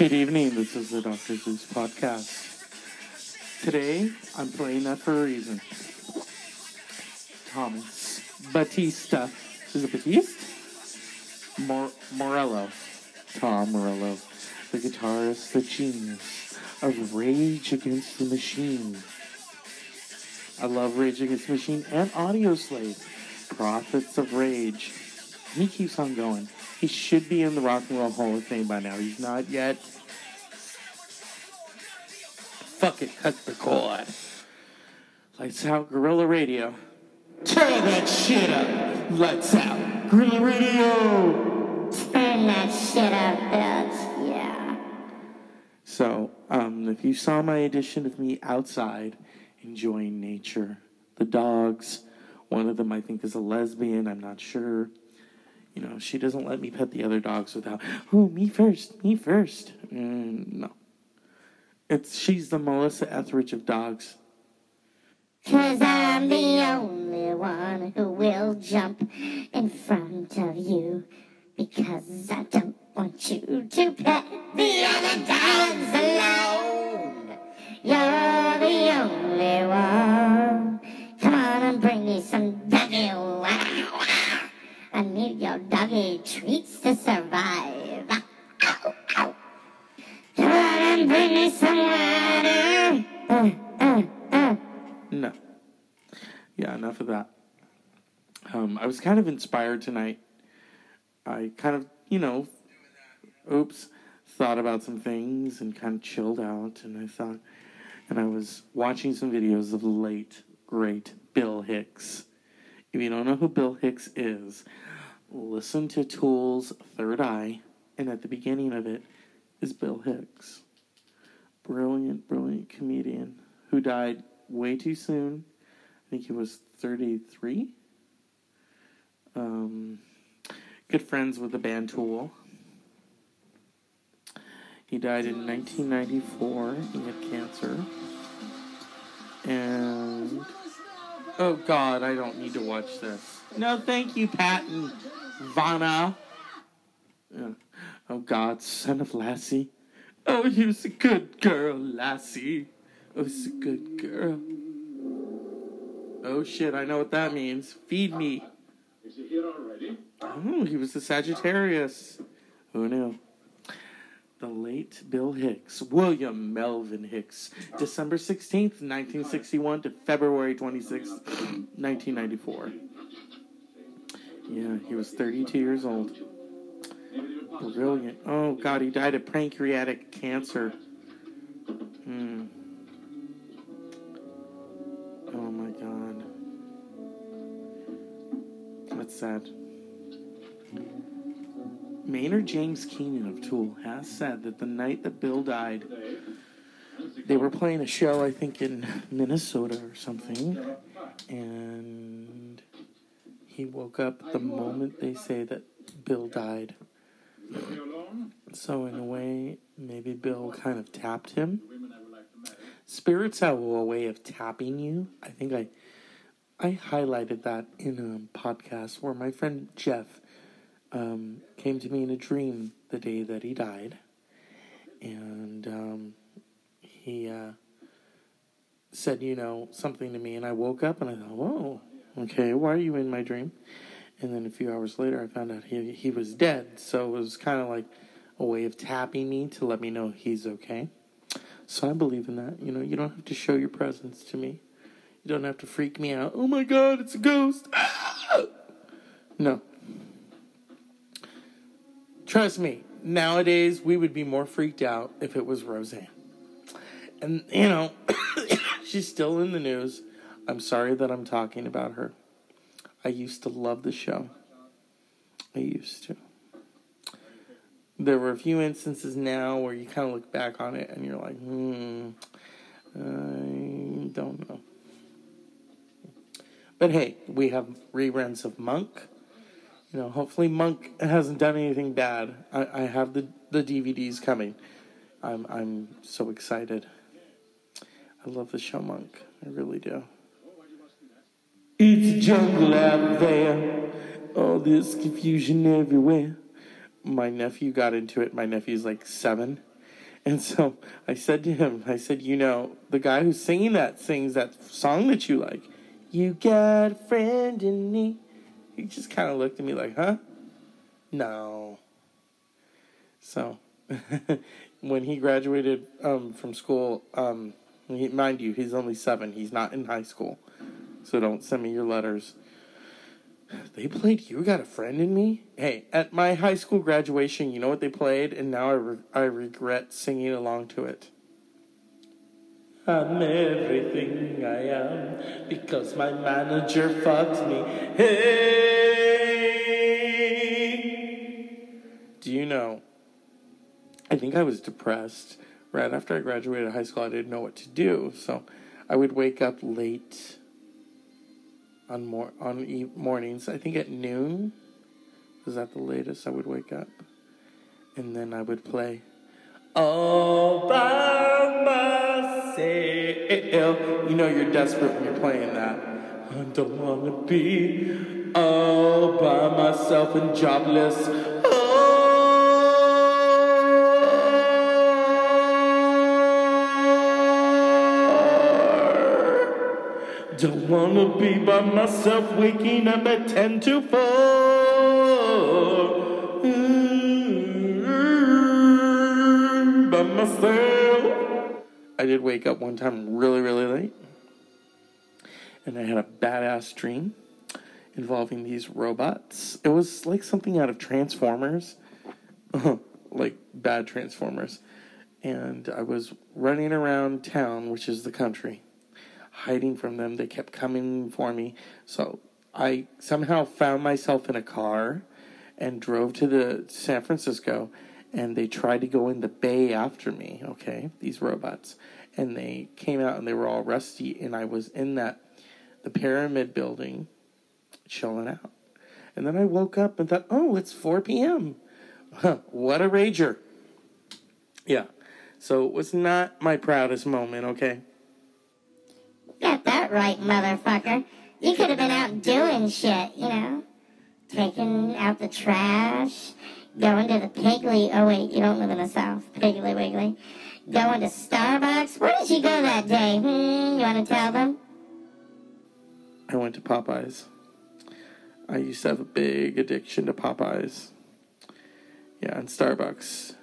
Good evening. This is the Dr. Zeus podcast. Today, I'm playing that for a reason. Thomas Batista. Is it Batiste? Mor- Morello. Tom Morello. The guitarist, the genius of Rage Against the Machine. I love Rage Against the Machine and Audioslave. Prophets of Rage. He keeps on going. He should be in the Rock and Roll Hall of Fame by now. He's not yet. Fuck it, cut the cord. Lights out, Guerrilla Radio. Turn that shit up. Lights out, Guerrilla Radio. Turn that shit up, bitch. Yeah. So, um, if you saw my edition of me outside enjoying nature, the dogs, one of them I think is a lesbian, I'm not sure. You know, she doesn't let me pet the other dogs without, oh, me first, me first. Mm, no. It's she's the Melissa Etheridge of dogs. Cause I'm the only one who will jump in front of you. Because I don't want you to pet the other dogs alone. You're the only one. Your doggy treats to survive. Ow, ow. Come on and bring me some water. No. Yeah, enough of that. Um, I was kind of inspired tonight. I kind of, you know, oops, thought about some things and kind of chilled out. And I thought, and I was watching some videos of the late, great Bill Hicks. If you don't know who Bill Hicks is, listen to Tool's Third Eye, and at the beginning of it is Bill Hicks. Brilliant, brilliant comedian who died way too soon. I think he was 33. Um, good friends with the band Tool. He died in 1994. He had cancer. And. Oh, God, I don't need to watch this. No, thank you, Patton. Vanna. Uh, oh, God, son of Lassie. Oh, he was a good girl, Lassie. Oh, he's a good girl. Oh, shit, I know what that means. Feed me. Is he here already? Oh, he was a Sagittarius. Who knew? The late Bill Hicks, William Melvin Hicks, December 16th, 1961 to February 26th, 1994. Yeah, he was 32 years old. Brilliant. Oh, God, he died of pancreatic cancer. Hmm. Oh, my God. That's sad. Maynard James Keenan of Tool has said that the night that Bill died, they were playing a show, I think, in Minnesota or something, and he woke up the moment they say that Bill died. So, in a way, maybe Bill kind of tapped him. Spirits have a way of tapping you. I think I I highlighted that in a podcast where my friend Jeff um, came to me in a dream the day that he died, and um, he uh, said, you know, something to me, and I woke up and I thought, whoa, okay, why are you in my dream? And then a few hours later, I found out he he was dead. So it was kind of like a way of tapping me to let me know he's okay. So I believe in that. You know, you don't have to show your presence to me. You don't have to freak me out. Oh my God, it's a ghost. no. Trust me, nowadays we would be more freaked out if it was Roseanne. And, you know, she's still in the news. I'm sorry that I'm talking about her. I used to love the show. I used to. There were a few instances now where you kind of look back on it and you're like, hmm, I don't know. But hey, we have reruns of Monk. You know, hopefully Monk hasn't done anything bad. I, I have the, the DVDs coming. I'm I'm so excited. I love the show Monk. I really do. It's jungle out there. All this confusion everywhere. My nephew got into it. My nephew's like seven. And so I said to him, I said, you know, the guy who's singing that sings that song that you like. You got a friend in me. He just kind of looked at me like, huh? No. So when he graduated um, from school, um, he, mind you, he's only seven. He's not in high school. So don't send me your letters. They played You Got a Friend in Me? Hey, at my high school graduation, you know what they played? And now I, re- I regret singing along to it. I'm everything I am because my manager fucked me. Hey! Do you know? I think I was depressed. Right after I graduated high school, I didn't know what to do. So I would wake up late on mor- on e- mornings. I think at noon was that the latest I would wake up, and then I would play all by myself. You know you're desperate when you're playing that. I don't wanna be all by myself and jobless. Don't wanna be by myself, waking up at 10 to 4. I did wake up one time really, really late. And I had a badass dream involving these robots. It was like something out of Transformers, like bad Transformers. And I was running around town, which is the country hiding from them. They kept coming for me. So I somehow found myself in a car and drove to the San Francisco and they tried to go in the bay after me, okay? These robots. And they came out and they were all rusty and I was in that the pyramid building chilling out. And then I woke up and thought, "Oh, it's 4 p.m." What a rager. Yeah. So it was not my proudest moment, okay? Got that right, motherfucker. You could have been out doing shit, you know? Taking out the trash, going to the Piggly. Oh, wait, you don't live in the South. Piggly Wiggly. Going to Starbucks. Where did you go that day? Hmm, you want to tell them? I went to Popeyes. I used to have a big addiction to Popeyes. Yeah, and Starbucks.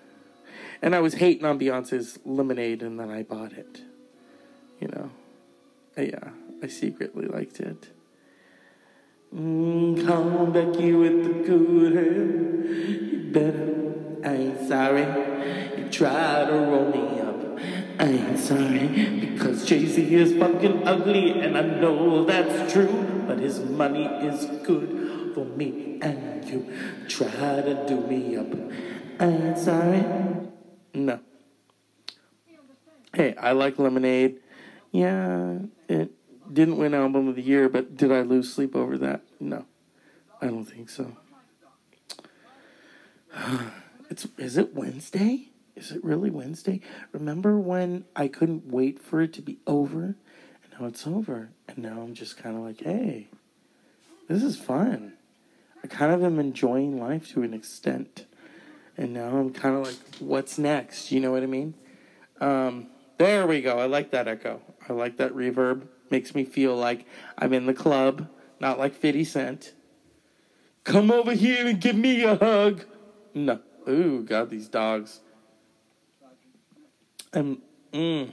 And I was hating on Beyonce's lemonade and then I bought it. You know. Yeah, I secretly liked it. Mm, come Becky with the good hair. You better. I ain't sorry. You try to roll me up. I ain't sorry because Jay Z is fucking ugly and I know that's true. But his money is good for me and you. Try to do me up. I ain't sorry. No. Hey, I like lemonade. Yeah, it didn't win album of the year, but did I lose sleep over that? No, I don't think so. It's is it Wednesday? Is it really Wednesday? Remember when I couldn't wait for it to be over, and now it's over, and now I'm just kind of like, hey, this is fun. I kind of am enjoying life to an extent, and now I'm kind of like, what's next? You know what I mean? Um, there we go. I like that echo. I like that reverb. Makes me feel like I'm in the club, not like 50 Cent. Come over here and give me a hug. No. Ooh, God, these dogs. And, mm,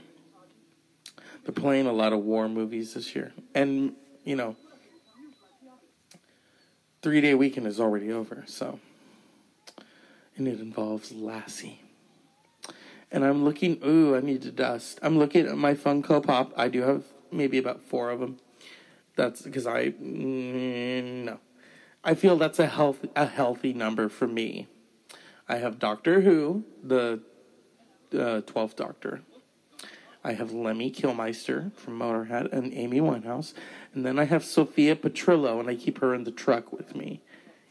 they're playing a lot of war movies this year. And, you know, three day weekend is already over, so. And it involves Lassie and I'm looking. Ooh, I need to dust. I'm looking at my Funko Pop. I do have maybe about four of them. That's because I no. I feel that's a health a healthy number for me. I have Doctor Who, the uh, twelfth Doctor. I have Lemmy Kilmister from Motorhead and Amy Winehouse, and then I have Sophia Petrillo, and I keep her in the truck with me.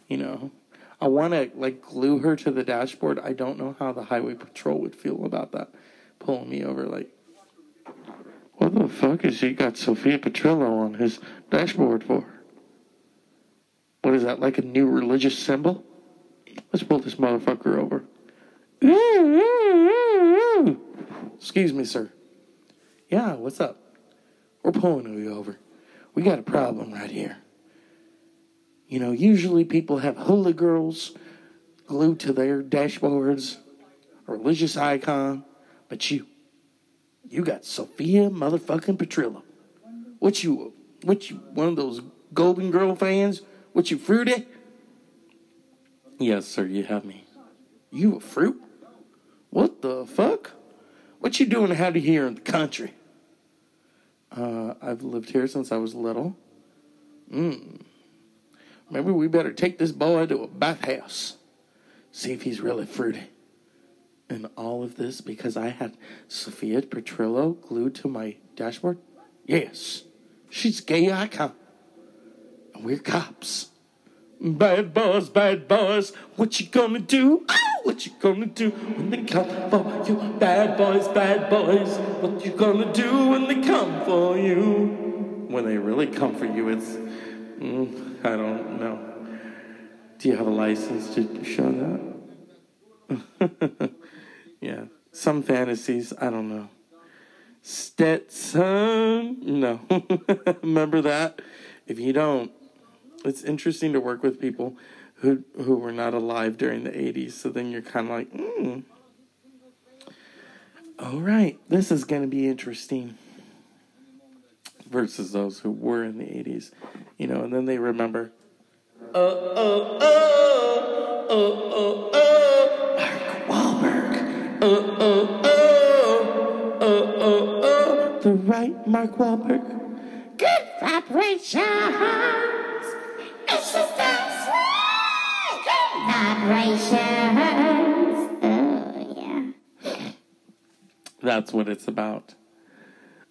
You know, I want to like glue her to the dashboard. I don't know how the highway patrol would feel about that, pulling me over. Like, the fuck is he got Sophia Petrillo on his dashboard for? What is that? Like a new religious symbol? Let's pull this motherfucker over. Excuse me, sir. Yeah, what's up? We're pulling you over. We got a problem right here. You know, usually people have hula girls glued to their dashboards, a religious icon, but you, you got Sophia motherfucking Petrillo. What you, what you, one of those Golden Girl fans? What you, fruity? Yes, sir, you have me. You a fruit? What the fuck? What you doing out here in the country? Uh, I've lived here since I was little. Hmm. Maybe we better take this boy to a bathhouse. See if he's really fruity. And all of this because I had Sophia Petrillo glued to my dashboard? Yes. She's gay icon. And we're cops. Bad boys, bad boys, what you gonna do? Ah, what you gonna do when they come for you? Bad boys, bad boys, what you gonna do when they come for you? When they really come for you, it's, mm, I don't know. Do you have a license to show that? yeah, some fantasies, I don't know. Stetson, no. Remember that? If you don't, it's interesting to work with people who who were not alive during the 80s so then you're kind of like hmm all right this is going to be interesting versus those who were in the 80s you know and then they remember oh oh right Mark Wahlberg Good vibrations. It's just a sweet vibrations. Oh, yeah. That's what it's about.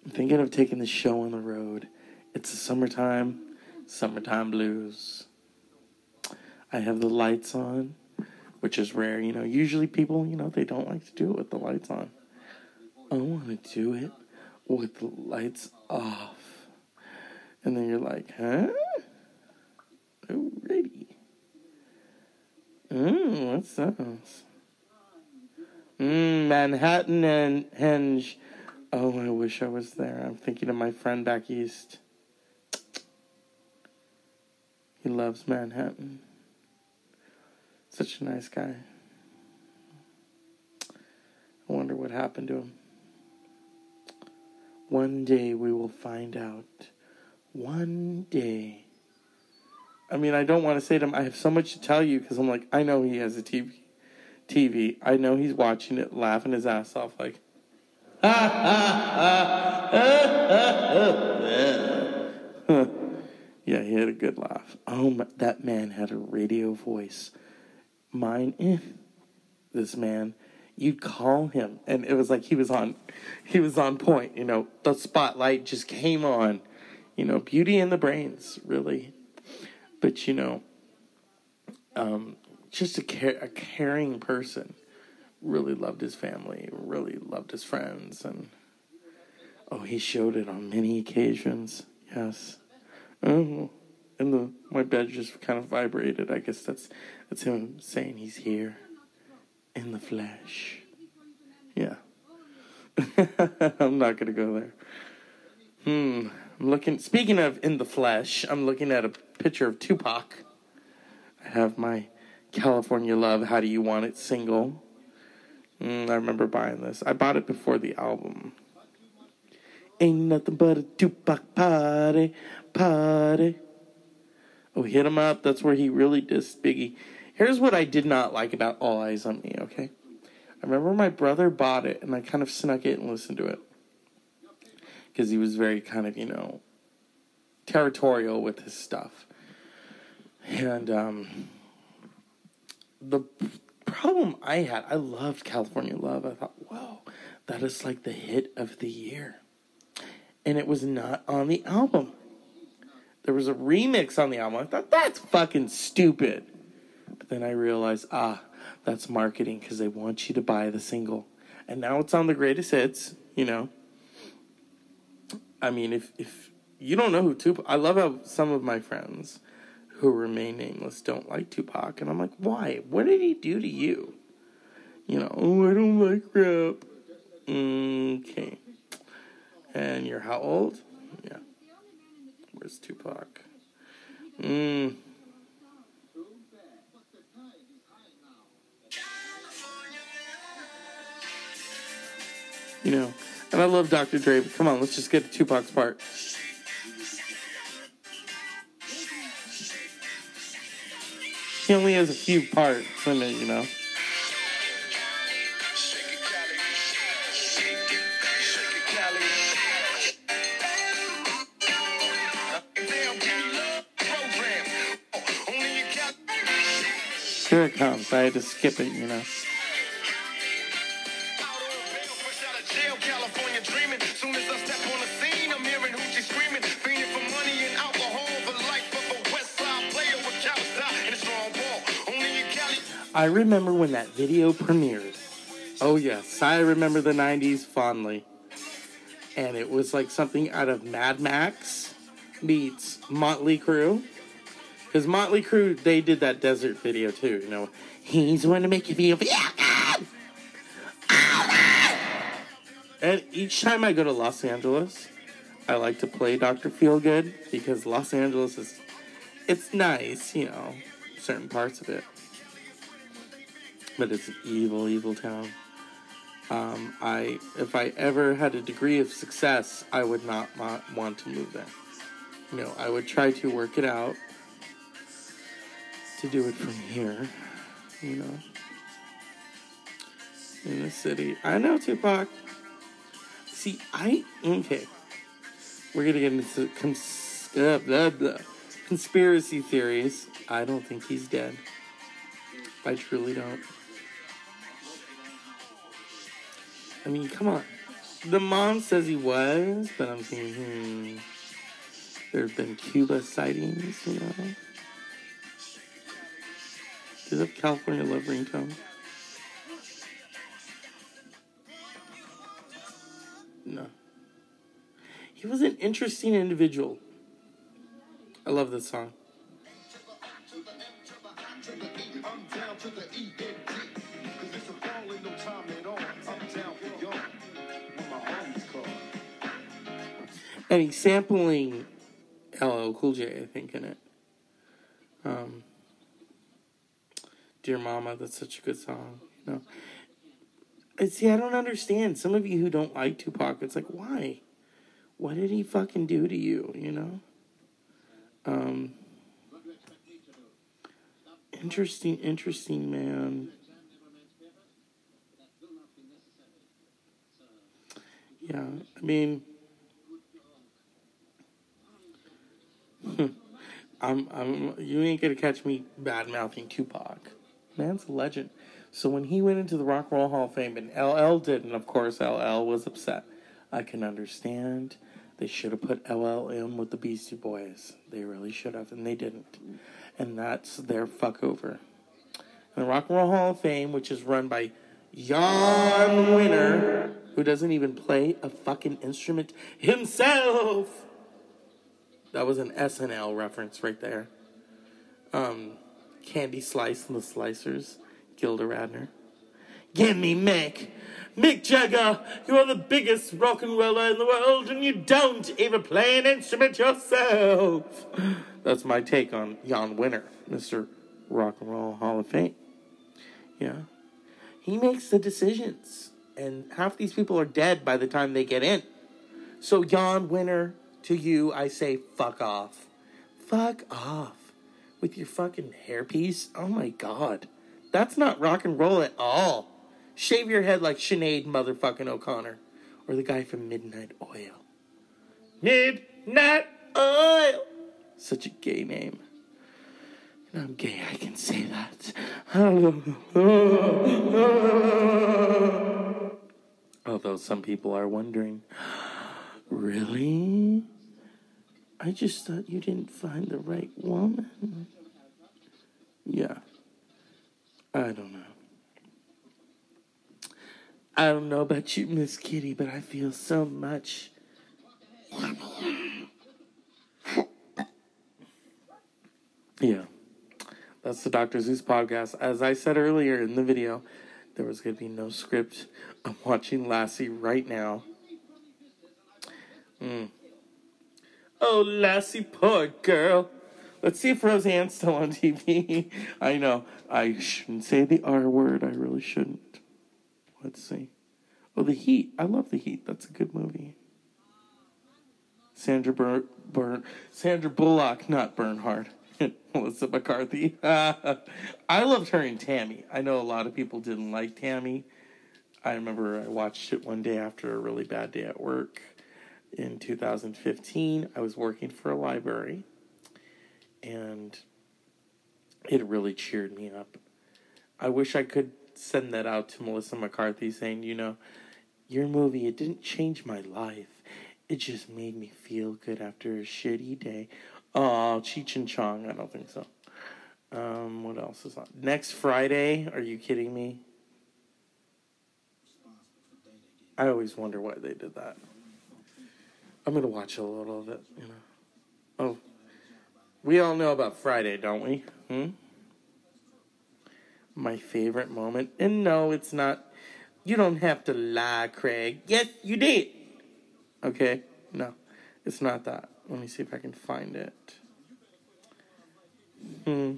I'm thinking of taking the show on the road. It's the summertime, summertime blues. I have the lights on, which is rare. You know, usually people, you know, they don't like to do it with the lights on. I want to do it with the lights off. And then you're like, huh? Alrighty. Mmm, what's that? Mmm, Manhattan and Henge. Oh, I wish I was there. I'm thinking of my friend back east. He loves Manhattan. Such a nice guy. I wonder what happened to him. One day we will find out. One day. I mean, I don't want to say to him, I have so much to tell you because I'm like, I know he has a TV. TV. I know he's watching it, laughing his ass off, like, yeah, he had a good laugh. Oh, my, that man had a radio voice. Mine, eh. This man, you'd call him, and it was like he was on, he was on point. You know, the spotlight just came on. You know, beauty in the brains, really. But you know, um, just a, care, a caring person. Really loved his family. Really loved his friends, and oh, he showed it on many occasions. Yes. Oh, and the my bed just kind of vibrated. I guess that's that's him saying he's here in the flesh. Yeah. I'm not gonna go there. Hmm. I'm looking. Speaking of in the flesh, I'm looking at a picture of Tupac. I have my California Love. How do you want it? Single. Mm, I remember buying this. I bought it before the album. Ain't nothing but a Tupac party, party. Oh, hit him up. That's where he really dissed Biggie. Here's what I did not like about All Eyez on Me, okay? I remember my brother bought it and I kind of snuck it and listened to it. Because he was very kind of, you know, territorial with his stuff. And um, the problem I had, I loved California Love. I thought, whoa, that is like the hit of the year. And it was not on the album. There was a remix on the album. I thought, that's fucking stupid. But then I realized, ah, that's marketing because they want you to buy the single. And now it's on the greatest hits, you know. I mean, if if you don't know who Tupac, I love how some of my friends who remain nameless don't like Tupac, and I'm like, why? What did he do to you? You know, oh, I don't like rap. Okay. And you're how old? Yeah. Where's Tupac? Mm. You know, and I love Dr. Dre, but come on, let's just get to Tupac's part. He only has a few parts in it, you know. Here it comes. I had to skip it, you know. I remember when that video premiered. Oh, yes, I remember the 90s fondly. And it was like something out of Mad Max meets Motley Crue. Because Motley Crue, they did that desert video too, you know. He's going to make you feel, God! And each time I go to Los Angeles, I like to play Dr. Feelgood because Los Angeles is, it's nice, you know, certain parts of it but it's an evil, evil town. Um, I, if I ever had a degree of success, I would not wa- want to move there. You know, I would try to work it out to do it from here. You know, in the city. I know Tupac. See, I okay. We're gonna get into cons- uh, blah, blah. conspiracy theories. I don't think he's dead. I truly don't. I mean, come on. The mom says he was, but I'm thinking, hmm. There have been Cuba sightings, you know. Does have California Love ringtone? No. He was an interesting individual. I love this song. And he's sampling LL Cool J, I think, in it. Um, Dear Mama, that's such a good song. You know, and see, I don't understand. Some of you who don't like Tupac, it's like, why? What did he fucking do to you? You know. Um. Interesting, interesting man. Yeah, I mean. I'm, I'm, you ain't gonna catch me bad mouthing Tupac. Man's a legend. So when he went into the Rock and Roll Hall of Fame and LL didn't, of course, LL was upset. I can understand. They should have put LL in with the Beastie Boys. They really should have, and they didn't. And that's their fuck over. And the Rock and Roll Hall of Fame, which is run by Jann Wenner, who doesn't even play a fucking instrument himself. That was an SNL reference right there. Um, Candy Slice and the Slicers, Gilda Radner. Give me Mick. Mick Jagger, you are the biggest rock and roller in the world, and you don't even play an instrument yourself. That's my take on Jann Wenner, Mr. Rock and Roll Hall of Fame. Yeah. He makes the decisions, and half these people are dead by the time they get in. So, Jann Wenner, to you, I say, fuck off. Fuck off. With your fucking hairpiece? Oh my god. That's not rock and roll at all. Shave your head like Sinead motherfucking O'Connor. Or the guy from Midnight Oil. Midnight Oil! Such a gay name. And I'm gay, I can say that. Although some people are wondering, really? I just thought you didn't find the right woman. Yeah. I don't know. I don't know about you, Miss Kitty, but I feel so much. Yeah. That's the Dr. Zeus podcast. As I said earlier in the video, there was going to be no script. I'm watching Lassie right now. Mm. Oh, Lassie, poor girl. Let's see if Roseanne's still on TV. I know. I shouldn't say the R word. I really shouldn't. Let's see. Oh, The Heat. I love The Heat. That's a good movie. Sandra Bur- Bur- Sandra Bullock, not Bernhard. Melissa McCarthy. I loved her in Tammy. I know a lot of people didn't like Tammy. I remember I watched it one day after a really bad day at work in 2015. I was working for a library and it really cheered me up. I wish I could send that out to Melissa McCarthy saying, you know, your movie, it didn't change my life. It just made me feel good after a shitty day. Oh, Cheech and Chong. I don't think so. Um, what else is on? Next Friday. Are you kidding me? I always wonder why they did that. I'm gonna watch a little of it. You know. Oh, we all know about Friday, don't we? Hmm. My favorite moment, and no, it's not. You don't have to lie, Craig. Yes, you did. Okay, no, it's not that. Let me see if I can find it. Hmm.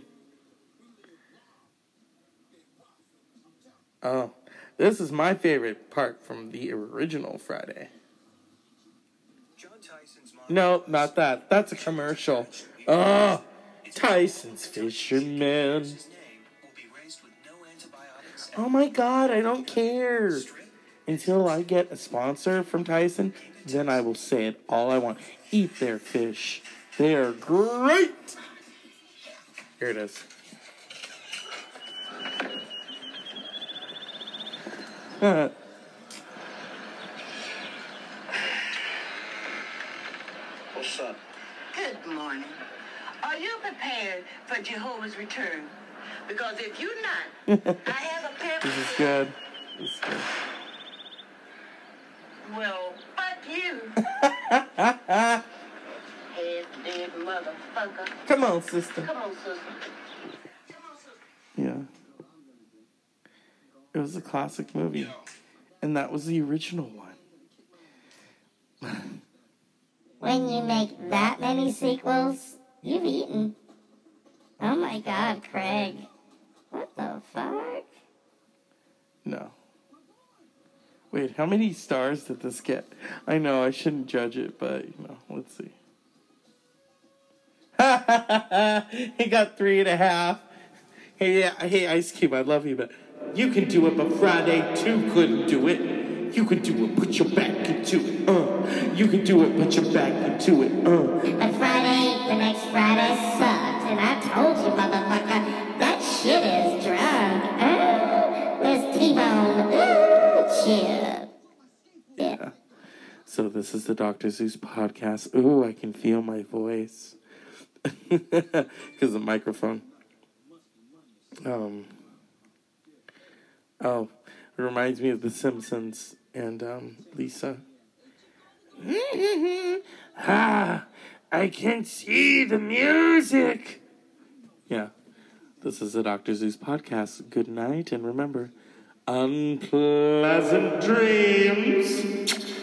Oh, this is my favorite part from the original Friday. No, not that. That's a commercial. Oh, Tyson's Fisherman. Oh my god, I don't care. Until I get a sponsor from Tyson, then I will say it all I want. Eat their fish. They are great. Here it is. Good morning. Are you prepared for Jehovah's return? Because if you're not, I have a pair This is good. This is good. Well, fuck you. Head dead motherfucker. Come on, sister. Come on, sister. Yeah. It was a classic movie. And that was the original one. When you make that many sequels, you've eaten. Oh my god, Craig. What the fuck? No. Wait, how many stars did this get? I know I shouldn't judge it, but you know, let's see. he got three and a half. Hey, yeah, hey, Ice Cube, I love you, but you can do it, but Friday two couldn't do it. You can do it, put your back into it. Uh, you can do it, put your back into it. Uh. But Friday, the next Friday sucked, and I told you, motherfucker, that shit is drunk. Oh, there's T-Bone. Ooh, chill. Yeah. So this is the Dr. Zeus podcast. Ooh, I can feel my voice because the microphone. Um. Oh, it reminds me of The Simpsons and um, Lisa. ah, I can see the music. Yeah, this is the Dr. Zeus podcast. Good night, and remember, unpleasant dreams.